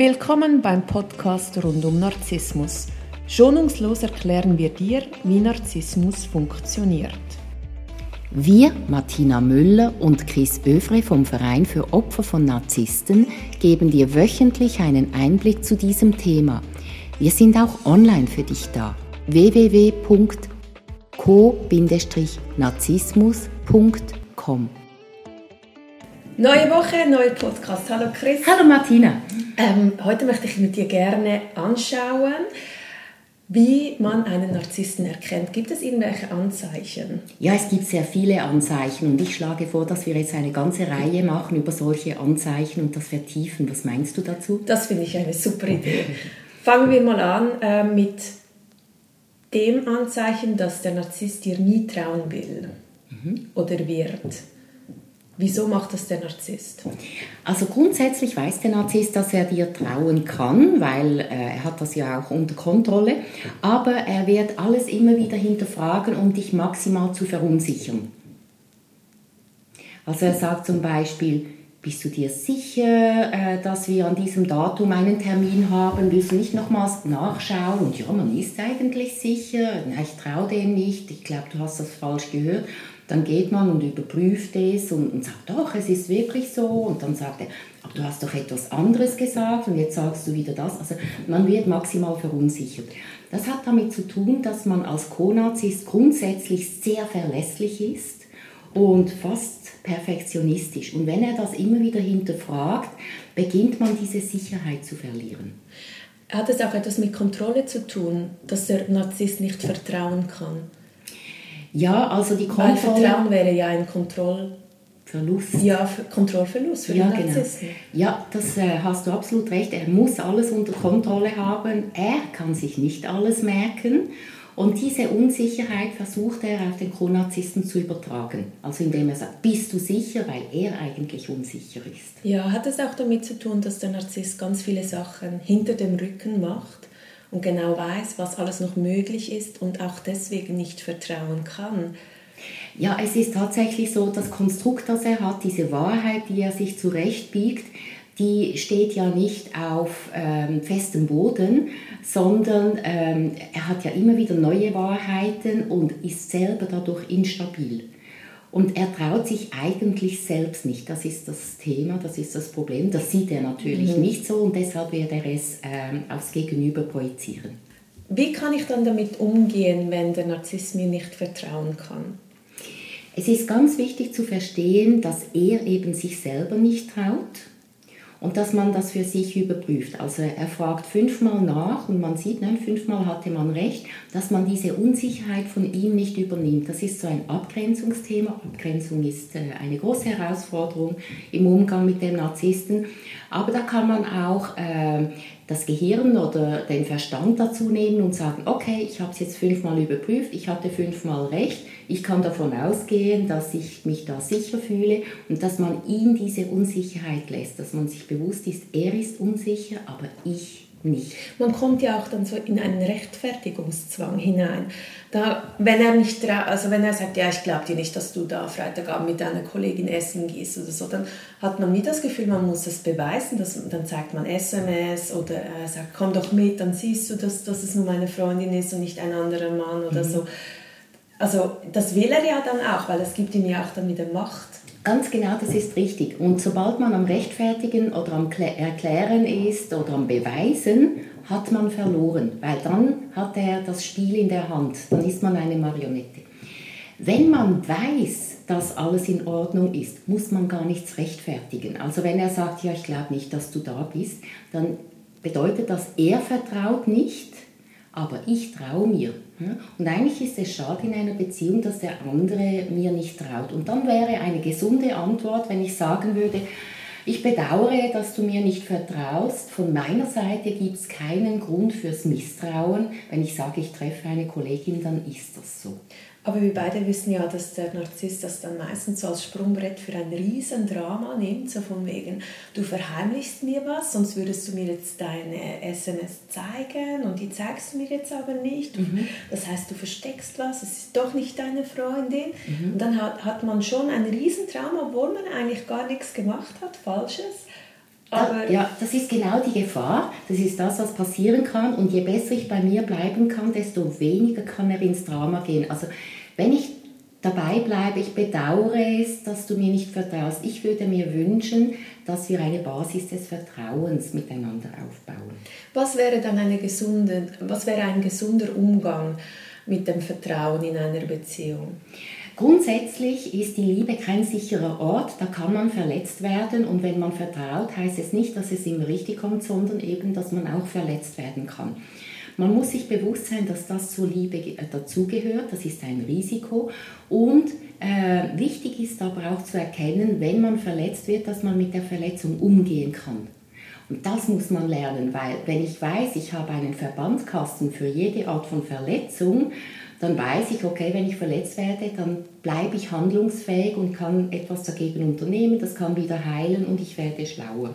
Willkommen beim Podcast rund um Narzissmus. Schonungslos erklären wir dir, wie Narzissmus funktioniert. Wir, Martina Müller und Chris Övre vom Verein für Opfer von Narzissten, geben dir wöchentlich einen Einblick zu diesem Thema. Wir sind auch online für dich da. www.co-narzissmus.com Neue Woche, neuer Podcast. Hallo Chris. Hallo Martina. Ähm, heute möchte ich mit dir gerne anschauen, wie man einen Narzissten erkennt. Gibt es irgendwelche Anzeichen? Ja, es gibt sehr viele Anzeichen und ich schlage vor, dass wir jetzt eine ganze Reihe machen über solche Anzeichen und das vertiefen. Was meinst du dazu? Das finde ich eine super Idee. Fangen wir mal an äh, mit dem Anzeichen, dass der Narzisst dir nie trauen will mhm. oder wird. Wieso macht das der Narzisst? Also grundsätzlich weiß der Narzisst, dass er dir trauen kann, weil äh, er hat das ja auch unter Kontrolle. Aber er wird alles immer wieder hinterfragen, um dich maximal zu verunsichern. Also er sagt zum Beispiel, bist du dir sicher, äh, dass wir an diesem Datum einen Termin haben? Willst du nicht nochmals nachschauen? Und ja, man ist eigentlich sicher. Na, ich traue dem nicht. Ich glaube, du hast das falsch gehört. Dann geht man und überprüft es und, und sagt, doch, es ist wirklich so. Und dann sagt er, aber du hast doch etwas anderes gesagt und jetzt sagst du wieder das. Also man wird maximal verunsichert. Das hat damit zu tun, dass man als Co-Nazist grundsätzlich sehr verlässlich ist und fast perfektionistisch. Und wenn er das immer wieder hinterfragt, beginnt man diese Sicherheit zu verlieren. Hat es auch etwas mit Kontrolle zu tun, dass der Narzisst nicht vertrauen kann? Ja, also die Kontrolle... Weil Vertrauen wäre ja ein Kontrollverlust. Ja, Kontrollverlust für ja, den genau. Ja, das äh, hast du absolut recht. Er muss alles unter Kontrolle haben. Er kann sich nicht alles merken. Und diese Unsicherheit versucht er auf den Chronazisten zu übertragen. Also indem er sagt, bist du sicher, weil er eigentlich unsicher ist. Ja, hat es auch damit zu tun, dass der Narzisst ganz viele Sachen hinter dem Rücken macht? Und genau weiß, was alles noch möglich ist und auch deswegen nicht vertrauen kann. Ja, es ist tatsächlich so, das Konstrukt, das er hat, diese Wahrheit, die er sich zurechtbiegt, die steht ja nicht auf ähm, festem Boden, sondern ähm, er hat ja immer wieder neue Wahrheiten und ist selber dadurch instabil. Und er traut sich eigentlich selbst nicht. Das ist das Thema, das ist das Problem. Das sieht er natürlich mhm. nicht so und deshalb wird er es ähm, aufs Gegenüber projizieren. Wie kann ich dann damit umgehen, wenn der Narzisst mir nicht vertrauen kann? Es ist ganz wichtig zu verstehen, dass er eben sich selber nicht traut und dass man das für sich überprüft. Also er fragt fünfmal nach und man sieht, nein, fünfmal hatte man recht, dass man diese Unsicherheit von ihm nicht übernimmt. Das ist so ein Abgrenzungsthema. Abgrenzung ist äh, eine große Herausforderung im Umgang mit dem Narzissten. Aber da kann man auch äh, das Gehirn oder den Verstand dazu nehmen und sagen, okay, ich habe es jetzt fünfmal überprüft, ich hatte fünfmal recht, ich kann davon ausgehen, dass ich mich da sicher fühle und dass man ihn diese Unsicherheit lässt, dass man sich bewusst ist, er ist unsicher, aber ich. Man kommt ja auch dann so in einen Rechtfertigungszwang hinein. Da, wenn er nicht, also wenn er sagt, ja, ich glaube dir nicht, dass du da Freitagabend mit deiner Kollegin essen gehst oder so, dann hat man nie das Gefühl, man muss es beweisen. Dass, dann zeigt man SMS oder er sagt, komm doch mit, dann siehst du, dass, dass es nur meine Freundin ist und nicht ein anderer Mann oder mhm. so. Also das will er ja dann auch, weil es gibt ihm ja auch dann wieder Macht. Ganz genau, das ist richtig. Und sobald man am Rechtfertigen oder am Erklären ist oder am Beweisen, hat man verloren, weil dann hat er das Spiel in der Hand, dann ist man eine Marionette. Wenn man weiß, dass alles in Ordnung ist, muss man gar nichts rechtfertigen. Also wenn er sagt, ja, ich glaube nicht, dass du da bist, dann bedeutet das, er vertraut nicht, aber ich traue mir. Und eigentlich ist es schade in einer Beziehung, dass der andere mir nicht traut. Und dann wäre eine gesunde Antwort, wenn ich sagen würde, ich bedauere, dass du mir nicht vertraust. Von meiner Seite gibt es keinen Grund fürs Misstrauen. Wenn ich sage, ich treffe eine Kollegin, dann ist das so. Aber wir beide wissen ja, dass der Narzisst das dann meistens so als Sprungbrett für ein Riesendrama nimmt, so von wegen, du verheimlichst mir was, sonst würdest du mir jetzt deine SMS zeigen und die zeigst du mir jetzt aber nicht. Mhm. Das heißt, du versteckst was, es ist doch nicht deine Freundin. Mhm. Und dann hat, hat man schon ein Riesendrama, obwohl man eigentlich gar nichts gemacht hat, Falsches. Aber ja, das ist genau die Gefahr. Das ist das, was passieren kann. Und je besser ich bei mir bleiben kann, desto weniger kann er ins Drama gehen. Also wenn ich dabei bleibe, ich bedauere es, dass du mir nicht vertraust. Ich würde mir wünschen, dass wir eine Basis des Vertrauens miteinander aufbauen. Was wäre dann eine gesunde, was wäre ein gesunder Umgang mit dem Vertrauen in einer Beziehung? Grundsätzlich ist die Liebe kein sicherer Ort, da kann man verletzt werden und wenn man vertraut, heißt es nicht, dass es immer richtig kommt, sondern eben, dass man auch verletzt werden kann. Man muss sich bewusst sein, dass das zur Liebe äh, dazugehört, das ist ein Risiko und äh, wichtig ist aber auch zu erkennen, wenn man verletzt wird, dass man mit der Verletzung umgehen kann. Und das muss man lernen, weil wenn ich weiß, ich habe einen Verbandskasten für jede Art von Verletzung, dann weiß ich, okay, wenn ich verletzt werde, dann bleibe ich handlungsfähig und kann etwas dagegen unternehmen, das kann wieder heilen und ich werde schlauer.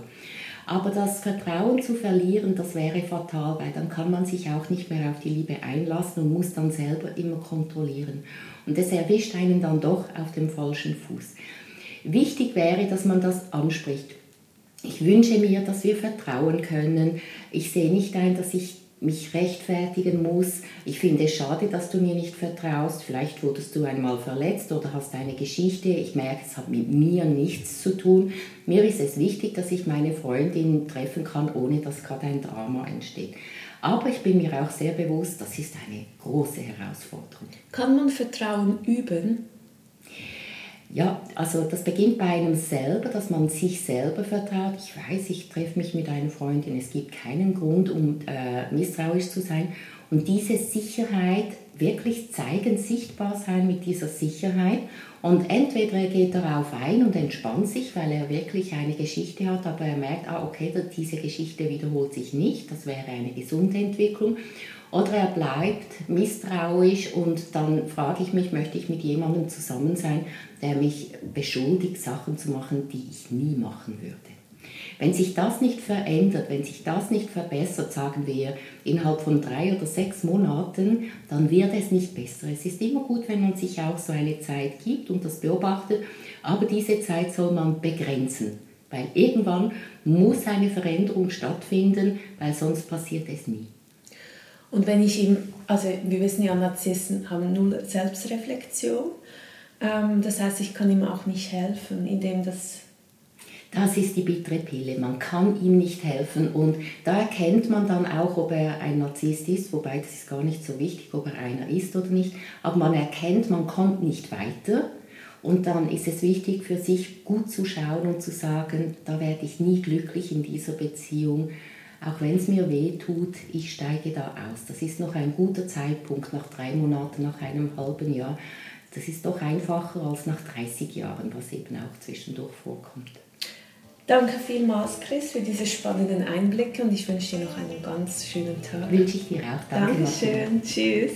Aber das Vertrauen zu verlieren, das wäre fatal, weil dann kann man sich auch nicht mehr auf die Liebe einlassen und muss dann selber immer kontrollieren. Und das erwischt einen dann doch auf dem falschen Fuß. Wichtig wäre, dass man das anspricht. Ich wünsche mir, dass wir vertrauen können. Ich sehe nicht ein, dass ich mich rechtfertigen muss. Ich finde es schade, dass du mir nicht vertraust. Vielleicht wurdest du einmal verletzt oder hast eine Geschichte. Ich merke, es hat mit mir nichts zu tun. Mir ist es wichtig, dass ich meine Freundin treffen kann, ohne dass gerade ein Drama entsteht. Aber ich bin mir auch sehr bewusst, das ist eine große Herausforderung. Kann man Vertrauen üben? Ja, also das beginnt bei einem selber, dass man sich selber vertraut. Ich weiß, ich treffe mich mit einer Freundin, es gibt keinen Grund, um äh, misstrauisch zu sein. Und diese Sicherheit wirklich zeigen, sichtbar sein mit dieser Sicherheit. Und entweder er geht darauf ein und entspannt sich, weil er wirklich eine Geschichte hat, aber er merkt, ah, okay, diese Geschichte wiederholt sich nicht, das wäre eine gesunde Entwicklung. Oder er bleibt misstrauisch und dann frage ich mich, möchte ich mit jemandem zusammen sein, der mich beschuldigt, Sachen zu machen, die ich nie machen würde. Wenn sich das nicht verändert, wenn sich das nicht verbessert, sagen wir innerhalb von drei oder sechs Monaten, dann wird es nicht besser. Es ist immer gut, wenn man sich auch so eine Zeit gibt und das beobachtet, aber diese Zeit soll man begrenzen, weil irgendwann muss eine Veränderung stattfinden, weil sonst passiert es nie. Und wenn ich ihm, also wir wissen ja, Narzissten haben null Selbstreflexion. Ähm, das heißt, ich kann ihm auch nicht helfen, indem das das ist die bittere Pille. Man kann ihm nicht helfen und da erkennt man dann auch, ob er ein Narzisst ist, wobei das ist gar nicht so wichtig, ob er einer ist oder nicht. Aber man erkennt, man kommt nicht weiter und dann ist es wichtig für sich gut zu schauen und zu sagen, da werde ich nie glücklich in dieser Beziehung auch wenn es mir weh tut, ich steige da aus. Das ist noch ein guter Zeitpunkt nach drei Monaten, nach einem halben Jahr. Das ist doch einfacher als nach 30 Jahren, was eben auch zwischendurch vorkommt. Danke vielmals, Chris, für diese spannenden Einblicke und ich wünsche dir noch einen ganz schönen Tag. Wünsche ich dir auch. Danke. Dankeschön. Tschüss.